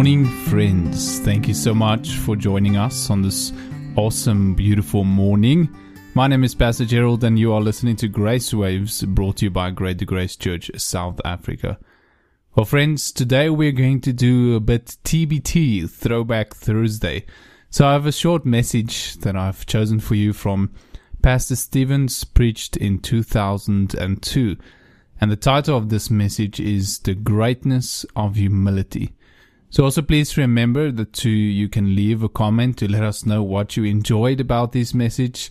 morning, friends. Thank you so much for joining us on this awesome, beautiful morning. My name is Pastor Gerald, and you are listening to Grace Waves brought to you by Greater Grace Church, South Africa. Well, friends, today we're going to do a bit TBT, Throwback Thursday. So I have a short message that I've chosen for you from Pastor Stevens, preached in 2002. And the title of this message is The Greatness of Humility. So also please remember that to, you can leave a comment to let us know what you enjoyed about this message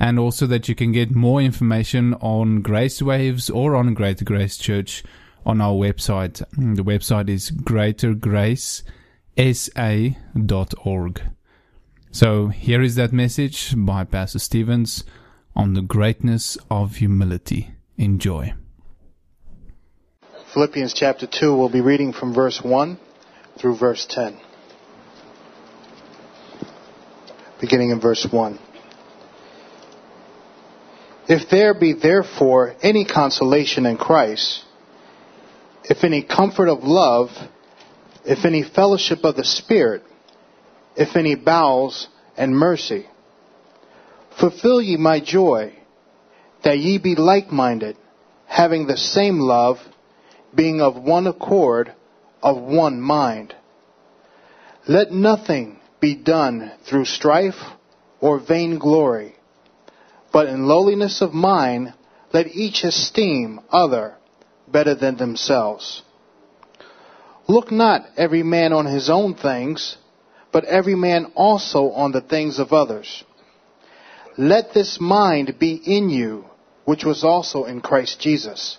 and also that you can get more information on Grace Waves or on Greater Grace Church on our website. The website is greatergracesa.org. So here is that message by Pastor Stevens on the greatness of humility. Enjoy. Philippians chapter 2, we'll be reading from verse 1 through verse 10. Beginning in verse 1. If there be therefore any consolation in Christ, if any comfort of love, if any fellowship of the Spirit, if any bowels and mercy, fulfill ye my joy, that ye be like minded, having the same love, being of one accord, of one mind. Let nothing be done through strife or vainglory, but in lowliness of mind let each esteem other better than themselves. Look not every man on his own things, but every man also on the things of others. Let this mind be in you, which was also in Christ Jesus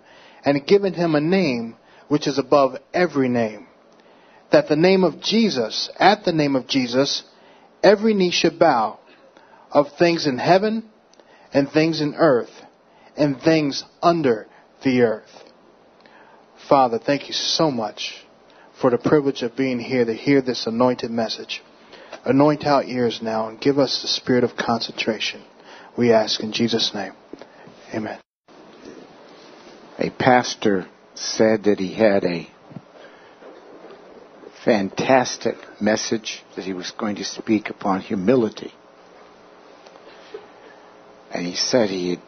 and given him a name which is above every name. That the name of Jesus, at the name of Jesus, every knee should bow of things in heaven and things in earth and things under the earth. Father, thank you so much for the privilege of being here to hear this anointed message. Anoint our ears now and give us the spirit of concentration. We ask in Jesus' name. Amen a pastor said that he had a fantastic message that he was going to speak upon humility. And he said he had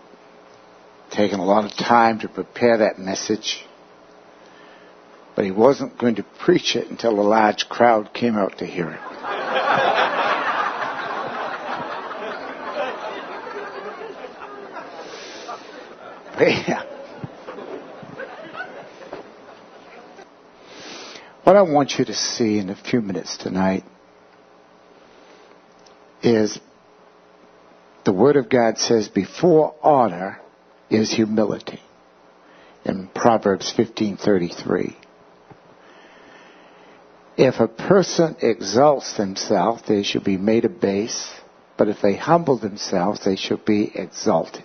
taken a lot of time to prepare that message, but he wasn't going to preach it until a large crowd came out to hear it. yeah. What I want you to see in a few minutes tonight is the Word of God says before honor is humility in Proverbs 15:33. If a person exalts themselves, they shall be made a base, but if they humble themselves, they shall be exalted.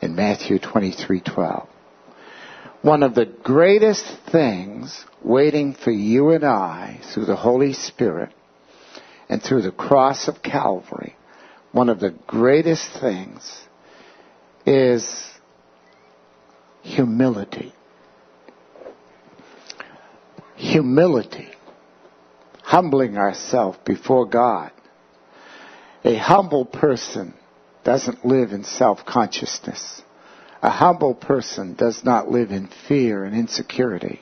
In Matthew 23:12 one of the greatest things waiting for you and I through the Holy Spirit and through the cross of Calvary, one of the greatest things is humility. Humility. Humbling ourselves before God. A humble person doesn't live in self-consciousness. A humble person does not live in fear and insecurity.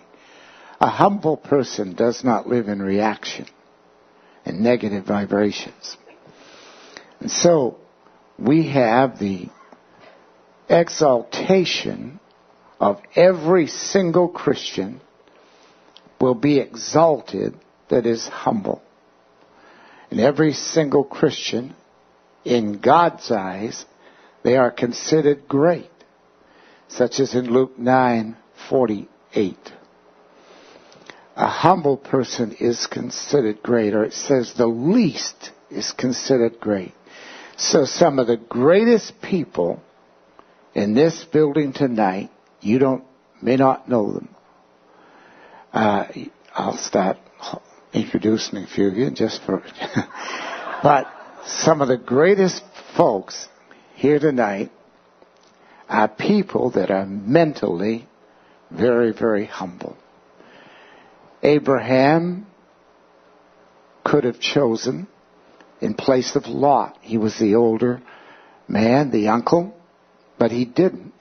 A humble person does not live in reaction and negative vibrations. And so we have the exaltation of every single Christian will be exalted that is humble. And every single Christian, in God's eyes, they are considered great such as in Luke 9:48. a humble person is considered great, or it says the least is considered great. So some of the greatest people in this building tonight, you don't, may not know them. Uh, I'll start introducing a few of you just for, but some of the greatest folks here tonight are people that are mentally very, very humble. Abraham could have chosen in place of Lot. He was the older man, the uncle, but he didn't.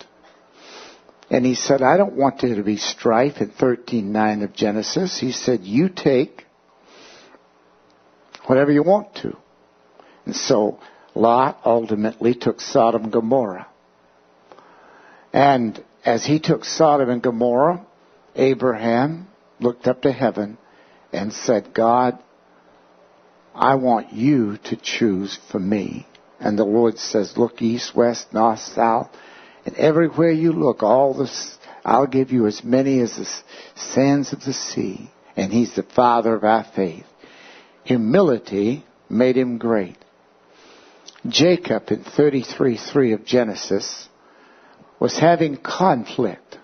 And he said, I don't want there to be strife in 13.9 of Genesis. He said, you take whatever you want to. And so Lot ultimately took Sodom and Gomorrah. And as he took Sodom and Gomorrah, Abraham looked up to heaven and said, God, I want you to choose for me. And the Lord says, look east, west, north, south, and everywhere you look, all this, I'll give you as many as the sands of the sea. And He's the Father of our faith. Humility made him great. Jacob in 33.3 of Genesis was having conflict,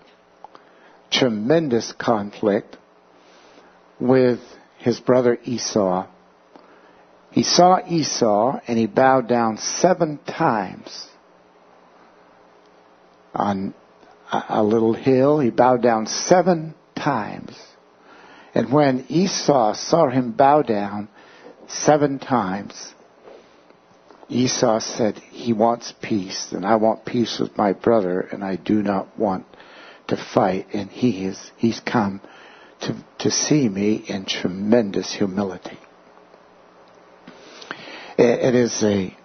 tremendous conflict with his brother Esau. He saw Esau and he bowed down seven times on a little hill. He bowed down seven times. And when Esau saw him bow down seven times, Esau said, He wants peace, and I want peace with my brother, and I do not want to fight. And he is, he's come to, to see me in tremendous humility. it, it is a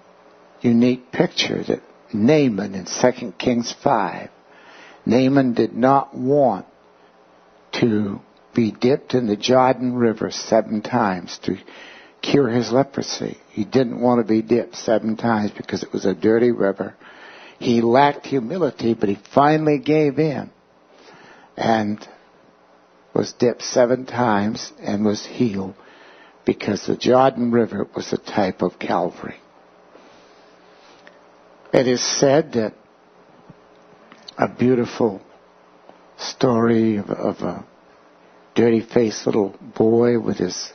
unique picture that Naaman in 2 Kings 5, Naaman did not want to be dipped in the Jordan River seven times to cure his leprosy. He didn't want to be dipped seven times because it was a dirty river. He lacked humility, but he finally gave in and was dipped seven times and was healed because the Jordan River was a type of Calvary. It is said that a beautiful story of, of a dirty faced little boy with his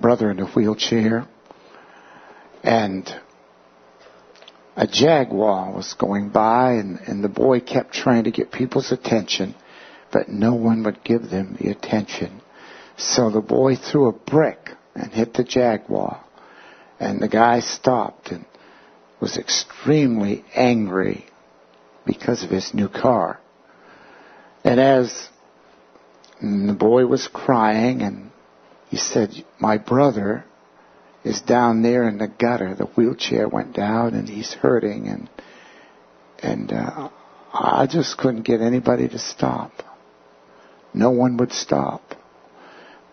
brother in a wheelchair. And a jaguar was going by, and, and the boy kept trying to get people's attention, but no one would give them the attention. So the boy threw a brick and hit the jaguar, and the guy stopped and was extremely angry because of his new car. And as the boy was crying and he said, My brother is down there in the gutter. The wheelchair went down and he's hurting and and uh, I just couldn't get anybody to stop. No one would stop.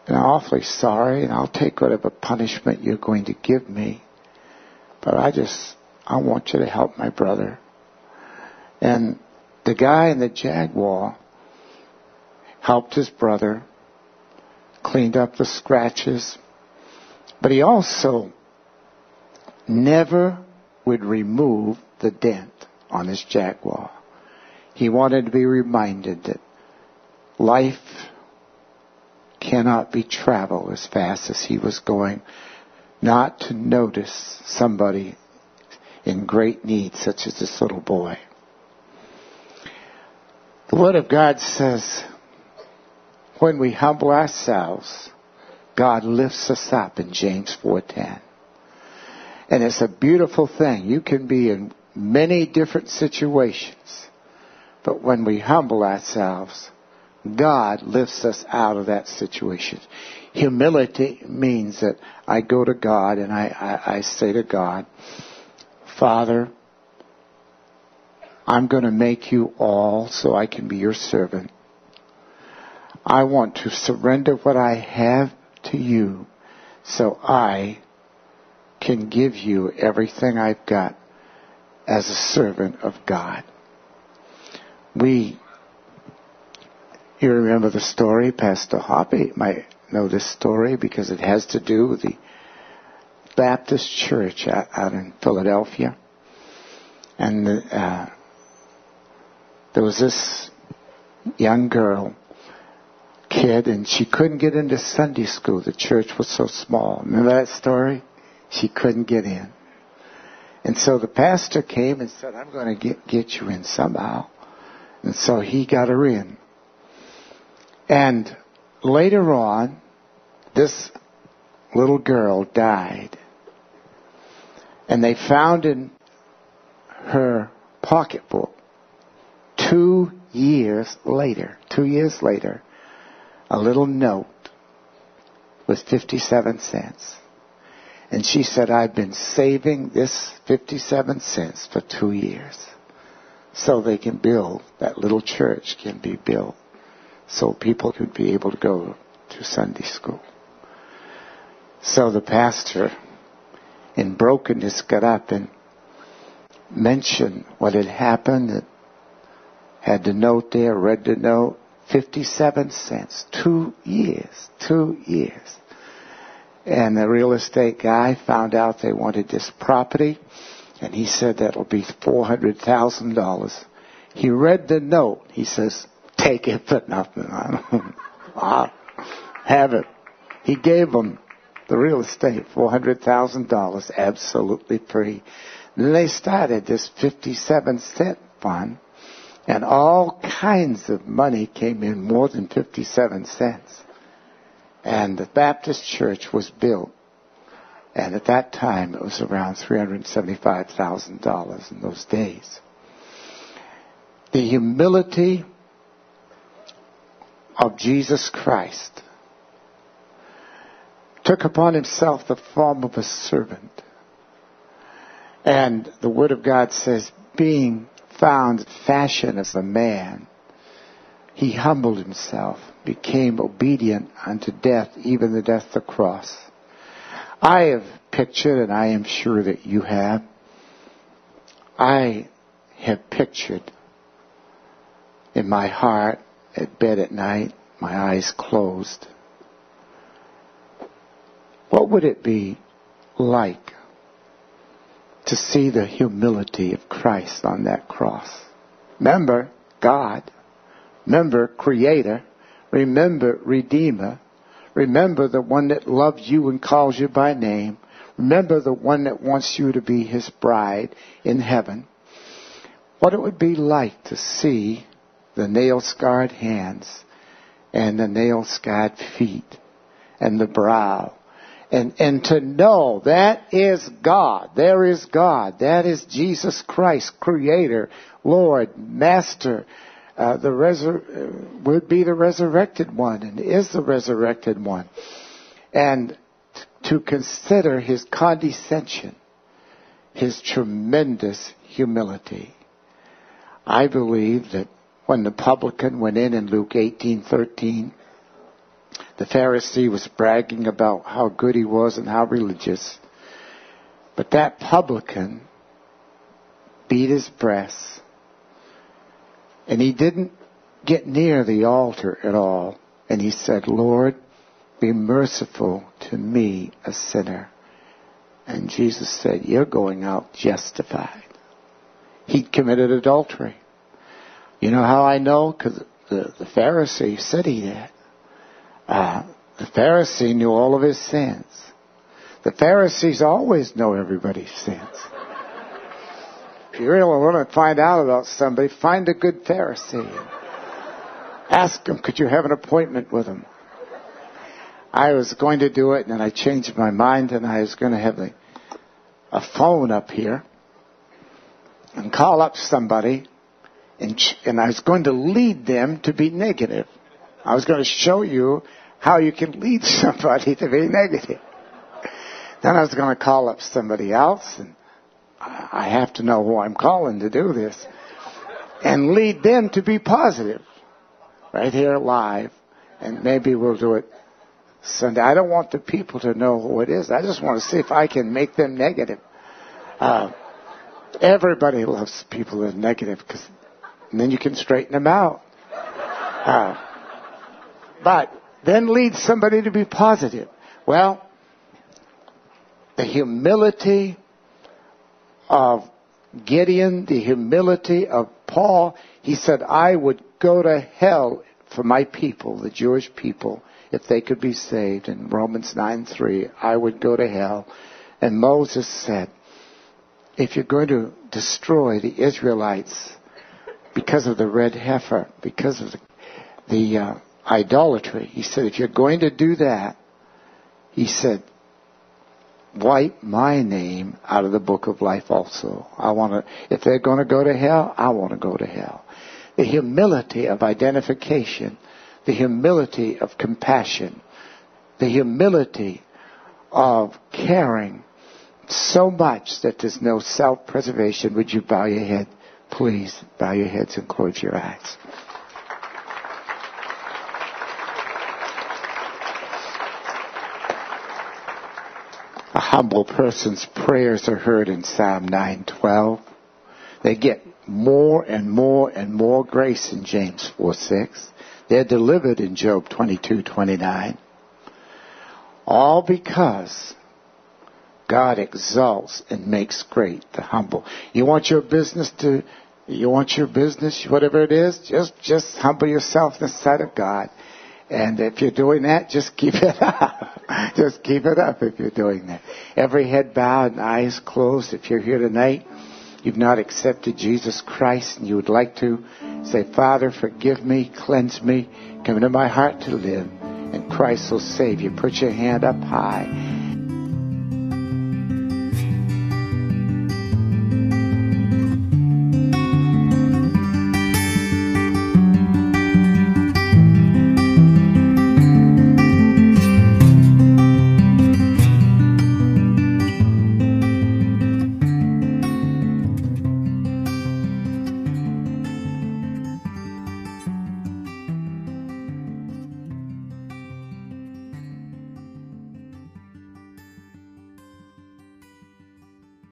And I'm awfully sorry and I'll take whatever punishment you're going to give me. But I just, I want you to help my brother. And the guy in the Jaguar helped his brother cleaned up the scratches, but he also never would remove the dent on his Jaguar. He wanted to be reminded that life cannot be traveled as fast as he was going, not to notice somebody in great need, such as this little boy. The Word of God says, when we humble ourselves, God lifts us up in James 4:10. And it's a beautiful thing. You can be in many different situations, but when we humble ourselves, God lifts us out of that situation. Humility means that I go to God and I, I, I say to God, Father, I'm going to make you all so I can be your servant. I want to surrender what I have to you so I can give you everything I've got as a servant of God. We You remember the story, Pastor Hoppy might know this story because it has to do with the Baptist church out, in Philadelphia. And uh, there was this young girl, kid, and she couldn't get into Sunday school. The church was so small. Remember that story? She couldn't get in. And so the pastor came and said, I'm going to get, get you in somehow. And so he got her in. And later on, this little girl died. And they found in her pocketbook two years later, two years later, a little note with 57 cents. And she said, I've been saving this 57 cents for two years so they can build, that little church can be built so people could be able to go to Sunday school. So the pastor, in brokenness, got up and mentioned what had happened, had the note there, read the note, 57 cents, two years, two years. And the real estate guy found out they wanted this property, and he said that'll be $400,000. He read the note. He says, take it for nothing. I'll have it. He gave them the real estate, $400,000, absolutely free. Then they started this 57 cent fund, and all kinds of money came in, more than 57 cents. And the Baptist church was built. And at that time, it was around $375,000 in those days. The humility of Jesus Christ took upon himself the form of a servant. And the Word of God says, being found fashion as a man, he humbled himself, became obedient unto death, even the death of the cross. I have pictured, and I am sure that you have, I have pictured in my heart at bed at night, my eyes closed. What would it be like to see the humility of Christ on that cross? Remember, God Remember, Creator. Remember, Redeemer. Remember the one that loves you and calls you by name. Remember the one that wants you to be his bride in heaven. What it would be like to see the nail scarred hands and the nail scarred feet and the brow and, and to know that is God. There is God. That is Jesus Christ, Creator, Lord, Master, uh, the resur- uh, would be the resurrected one and is the resurrected one. And to consider his condescension, his tremendous humility. I believe that when the publican went in in Luke 18:13, the Pharisee was bragging about how good he was and how religious. But that publican beat his breast and he didn't get near the altar at all. And he said, Lord, be merciful to me, a sinner. And Jesus said, You're going out justified. He'd committed adultery. You know how I know? Because the, the Pharisee said he did. Uh, the Pharisee knew all of his sins. The Pharisees always know everybody's sins. If you really want to find out about somebody, find a good Pharisee. Ask him, could you have an appointment with him? I was going to do it, and I changed my mind, and I was going to have a, a phone up here and call up somebody, and, and I was going to lead them to be negative. I was going to show you how you can lead somebody to be negative. Then I was going to call up somebody else and I have to know who I'm calling to do this. And lead them to be positive. Right here live. And maybe we'll do it Sunday. I don't want the people to know who it is. I just want to see if I can make them negative. Uh, everybody loves people that are negative because then you can straighten them out. Uh, but then lead somebody to be positive. Well, the humility of Gideon, the humility of Paul, he said, I would go to hell for my people, the Jewish people, if they could be saved. In Romans 9 3, I would go to hell. And Moses said, if you're going to destroy the Israelites because of the red heifer, because of the, the uh, idolatry, he said, if you're going to do that, he said, wipe my name out of the book of life also. I want to, if they're going to go to hell, I want to go to hell. The humility of identification, the humility of compassion, the humility of caring so much that there's no self-preservation. Would you bow your head? Please bow your heads and close your eyes. A humble person's prayers are heard in Psalm 912. They get more and more and more grace in James 4 6. They're delivered in Job 22 29. All because God exalts and makes great the humble. You want your business to, you want your business, whatever it is, just, just humble yourself in the sight of God. And if you're doing that, just keep it up. just keep it up if you're doing that. Every head bowed and eyes closed. If you're here tonight, you've not accepted Jesus Christ and you would like to say, Father, forgive me, cleanse me, come into my heart to live, and Christ will save you. Put your hand up high